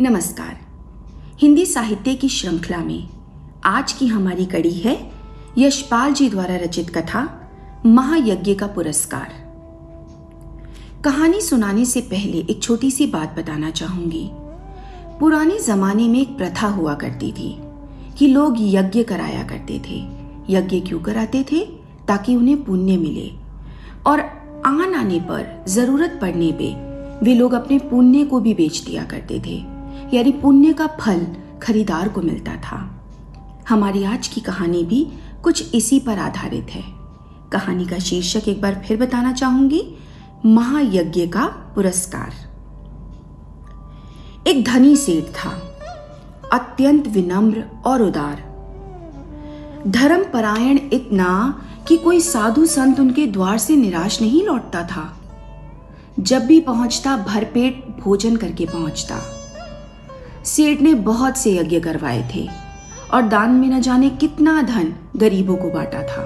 नमस्कार। हिंदी साहित्य की श्रृंखला में आज की हमारी कड़ी है यशपाल जी द्वारा रचित कथा, महायज्ञ का पुरस्कार। कहानी सुनाने से पहले एक छोटी सी बात बताना चाहूँगी। पुराने जमाने में एक प्रथा हुआ करती थी कि लोग यज्ञ कराया करते थे। यज्ञ क्यों कराते थे? ताकि उन्हें पुण्य मिले। और आन आने पर ज़रूरत पड़ने पे वे लोग अपने पुण्य को भी बेच दिया करते थे। यानी पुण्य का फल खरीदार को मिलता था। हमारी आज की कहानी भी कुछ इसी पर आधारित है। कहानी का शीर्षक एक बार फिर बताना चाहूँगी, महायज्ञ का पुरस्कार। एक धनी सेठ था, अत्यंत विनम्र और उदार। धर्म परायण इतना कि कोई साधु संत उनके द्वार से निराश नहीं लौटता था। जब भी पहुँचता, भरपेट भोजन करके पहुँचता। सेठ ने बहुत से यज्ञ करवाए थे, और दान में न जाने कितना धन गरीबों को बांटा था।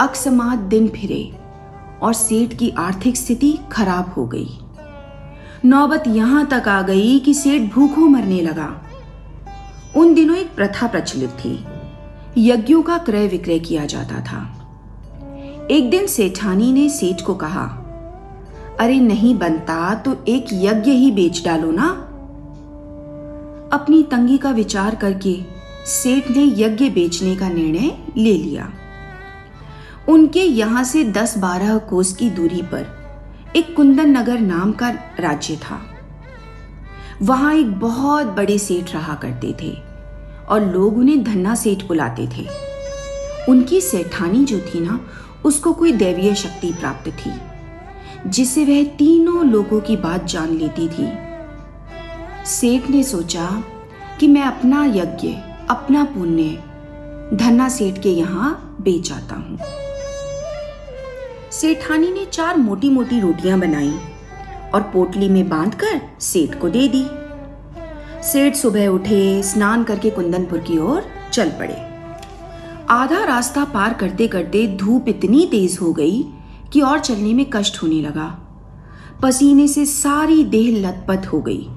अकस्मात दिन फिरे, और सेठ की आर्थिक स्थिति खराब हो गई। नौबत यहाँ तक आ गई कि सेठ भूखों मरने लगा। उन दिनों एक प्रथा प्रचलित थी, यज्ञों का क्रय विक्रय किया जाता था। एक दिन सेठानी ने सेठ को कहा, अरे नहीं बनता तो एक यज्ञ ही बेच डालो ना। अपनी तंगी का विचार करके सेठ ने यज्ञ बेचने का निर्णय ले लिया। उनके यहाँ से 10-12 कोस की दूरी पर एक कुंदन नगर नाम का राज्य था। वहाँ एक बहुत बड़े सेठ रहा करते थे और लोग उन्हें धन्ना सेठ बुलाते थे। उनकी सेठानी जो थी ना, उसको कोई दैवीय शक्ति प्राप्त थी, जिससे वह तीनों लोगों की बात जान लेती थी। सेठ ने सोचा कि मैं अपना यज्ञ, अपना पुण्य धन्ना सेठ के यहाँ बेच आता हूँ। सेठानी ने चार मोटी मोटी रोटियाँ बनाई और पोटली में बांधकर सेठ को दे दी। सेठ सुबह उठे, स्नान करके कुंदनपुर की ओर चल पड़े। आधा रास्ता पार करते करते धूप इतनी तेज हो गई कि और चलने में कष्ट होने लगा। पसीने से सारी देह लथपथ हो गई।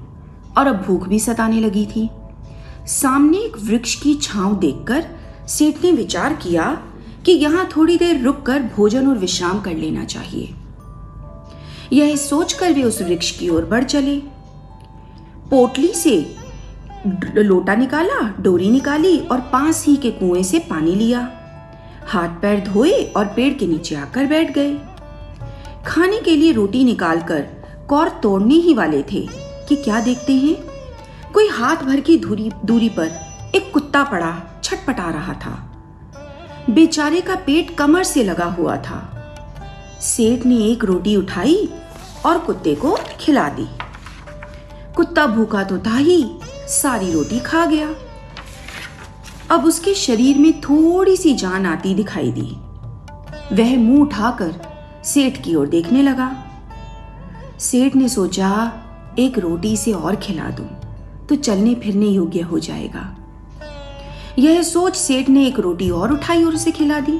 और अब भूख भी सताने लगी थी। सामने एक वृक्ष की छांव देखकर सेठ ने विचार किया कि यहाँ थोड़ी देर रुककर भोजन और विश्राम कर लेना चाहिए। यह सोचकर वे उस वृक्ष की ओर बढ़ चले। पोटली से लोटा निकाला, डोरी निकाली और पास ही के कुएँ से पानी लिया। हाथ पैर धोए और पेड़ के नीचे आकर बैठ गए। खाने के लिए रोटी निकालकर कौर तोड़ने ही वाले थे। कि क्या देखते हैं? कोई हाथ भर की दूरी दूरी पर एक कुत्ता पड़ा, छटपटा रहा था। बेचारे का पेट कमर से लगा हुआ था। सेठ ने एक रोटी उठाई और कुत्ते को खिला दी। कुत्ता भूखा तो था ही, सारी रोटी खा गया। अब उसके शरीर में थोड़ी सी जान आती दिखाई दी। वह मुँह उठाकर सेठ की ओर देखने लगा। सेठ ने सोचा एक रोटी से और खिला दूँ तो चलने फिरने योग्य हो जाएगा। यह सोच सेठ ने एक रोटी और उठाई और उसे खिला दी।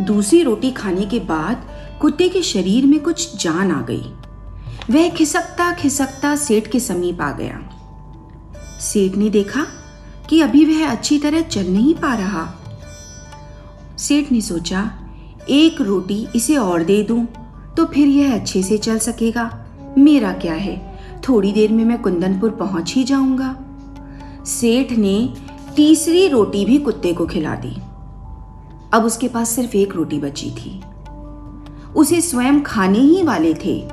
दूसरी रोटी खाने के बाद कुत्ते के शरीर में कुछ जान आ गई। वह खिसकता खिसकता सेठ के समीप आ गया। सेठ ने देखा कि अभी वह अच्छी तरह चल नहीं पा रहा। सेठ ने सोचा, एक रोटी इसे और दे दूँ तो फिर यह अच्छे से चल सकेगा। मेरा क्या है? थोड़ी देर में मैं कुंदनपुर पहुँच ही जाऊँगा। सेठ ने तीसरी रोटी भी कुत्ते को खिला दी। अब उसके पास सिर्फ़ एक रोटी बची थी। उसे स्वयं खाने ही वाले थे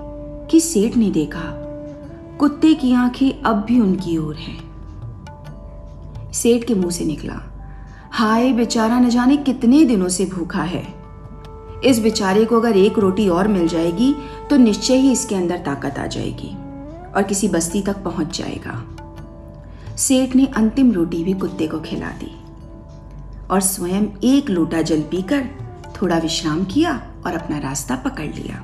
कि सेठ ने देखा। कुत्ते की आँखें अब भी उनकी ओर हैं। सेठ के मुँह से निकला। हाय, बेचारा न जाने कितने दिनों से भूखा है। इस बेचारे को अगर एक रोटी और मिल जाएगी तो निश्चय ही इसके अंदर ताकत आ जाएगी और किसी बस्ती तक पहुँच जाएगा। सेठ ने अंतिम रोटी भी कुत्ते को खिला दी और स्वयं एक लोटा जल पीकर थोड़ा विश्राम किया और अपना रास्ता पकड़ लिया।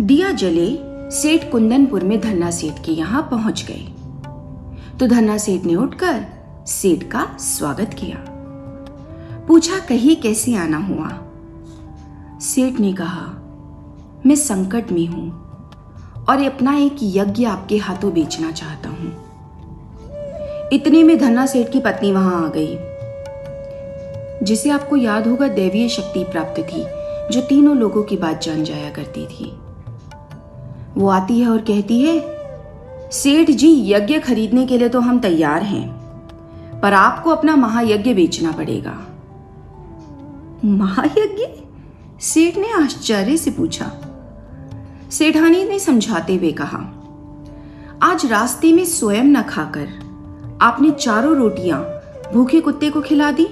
दिया जले सेठ कुंदनपुर में धन्ना सेठ के यहाँ पहुँच गए। तो धन्ना सेठ ने उठकर सेठ का स्वागत किया। पूछा, कहीं कैसे आना हुआ? सेठ ने कहा मैं संकट में हूँ और अपना एक यज्ञ आपके हाथों बेचना चाहता हूँ। इतने में धन्ना सेठ की पत्नी वहाँ आ गई, जिसे आपको याद होगा दैवीय शक्ति प्राप्त थी, जो तीनों लोगों की बात जान जाया करती थी। वो आती है और कहती है, सेठ जी, यज्ञ खरीदने के लिए तो हम तैयार हैं, पर आपको अपना महायज्ञ बेचना पड़ेगा। महायज्ञ? सेठ ने आश्चर्य से पूछा। सेठानी ने समझाते हुए कहा, आज रास्ते में स्वयं न खाकर आपने चारों रोटियाँ भूखे कुत्ते को खिला दी?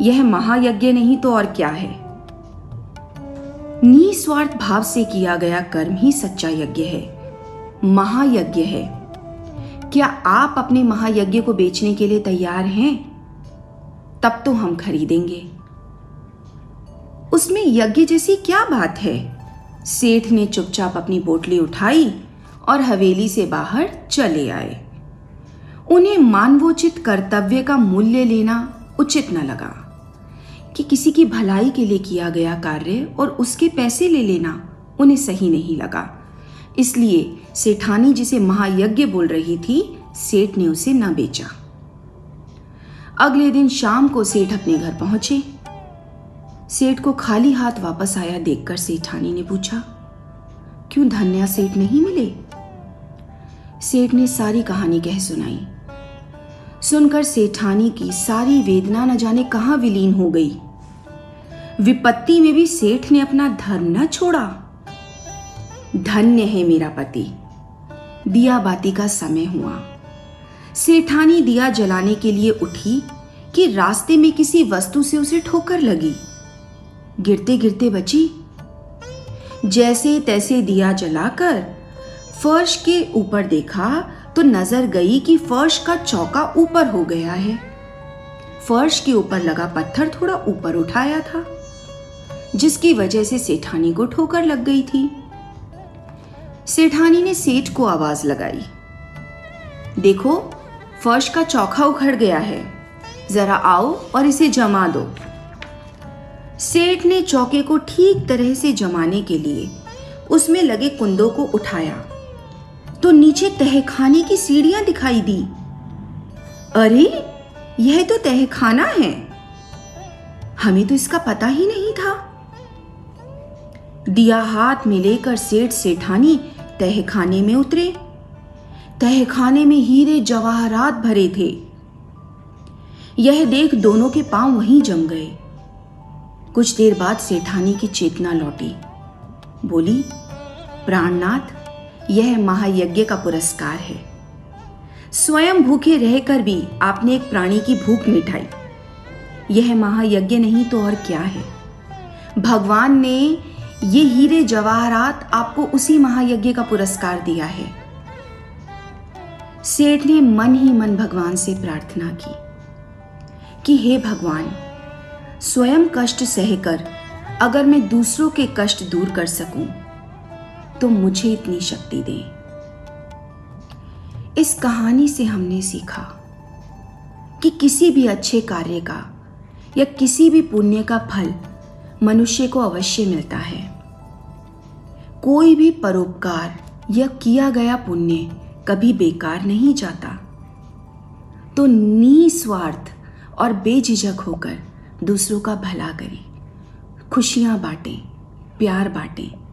यह महायज्ञ नहीं तो और क्या है? निस्वार्थ भाव से किया गया कर्म ही सच्चा यज्ञ है। महायज्ञ है। क्या आप अपने महायज्ञ को बेचने के लिए तैयार हैं? तब तो हम खरीदेंगे। उसमें यज्ञ जैसी क्या बात है? सेठ ने चुपचाप अपनी पोटली उठाई और हवेली से बाहर चले आए। उन्हें मानवोचित कर्तव्य का मूल्य लेना उचित न लगा कि किसी की भलाई के लिए किया गया कार्य और उसके पैसे ले लेना उन्हें सही नहीं लगा। इसलिए सेठानी जिसे महायज्ञ बोल रही थी, सेठ ने उसे न बेचा। अगले दिन शाम को सेठ अपने घर पहुँचे। सेठ को खाली हाथ वापस आया देखकर सेठानी ने पूछा, क्यों धन्या सेठ नहीं मिले? सेठ ने सारी कहानी कह सुनाई। सुनकर सेठानी की सारी वेदना न जाने कहाँ विलीन हो गई। विपत्ति में भी सेठ ने अपना धर्म न छोड़ा। धन्य है मेरा पति, दिया बाती का समय हुआ। सेठानी दिया जलाने के लिए उठी कि रास्ते में किसी वस्तु से उसे ठोकर लगी। गिरते गिरते बची। जैसे तैसे दिया जलाकर फर्श के ऊपर देखा तो नज़र गई कि फर्श का चौका ऊपर हो गया है। फर्श के ऊपर लगा पत्थर थोड़ा ऊपर उठाया था, जिसकी वजह से सेठानी को ठोकर लग गई थी। सेठानी ने सेठ को आवाज़ लगाई, देखो, फर्श का चौखा उखड़ गया है। जरा आओ और इसे जमा दो। सेठ ने चौके को ठीक तरह से जमाने के लिए उसमें लगे कुंदों को उठाया। तो नीचे तहखाने की सीढ़ियाँ दिखाई दी। अरे, यह तो तहखाना है। हमें तो इसका पता ही नहीं था। दिया हाथ में लेकर सेठ सेठानी तहखाने में उतरे। तहखाने में हीरे जवाहरात भरे थे। यह देख दोनों के पाँव वहीं जम गए। कुछ देर बाद सेठानी की चेतना लौटी। बोली, प्राणनाथ, यह महायज्ञ का पुरस्कार है। स्वयं भूखे रहकर भी आपने एक प्राणी की भूख मिटाई यह महायज्ञ नहीं तो और क्या है? भगवान ने ये हीरे जवाहरात आपको उसी महायज्ञ का पुरस्कार दिया है। सेठ ने मन ही मन भगवान से प्रार्थना की कि, हे भगवान स्वयं कष्ट सहकर अगर मैं दूसरों के कष्ट दूर कर सकूँ तो मुझे इतनी शक्ति दे। इस कहानी से हमने सीखा कि किसी भी अच्छे कार्य का या किसी भी पुण्य का फल मनुष्य को अवश्य मिलता है। कोई भी परोपकार या किया गया पुण्य कभी बेकार नहीं जाता। तो निस्वार्थ और बेझिझक होकर दूसरों का भला करें। खुशियाँ बाँटें प्यार बांटें।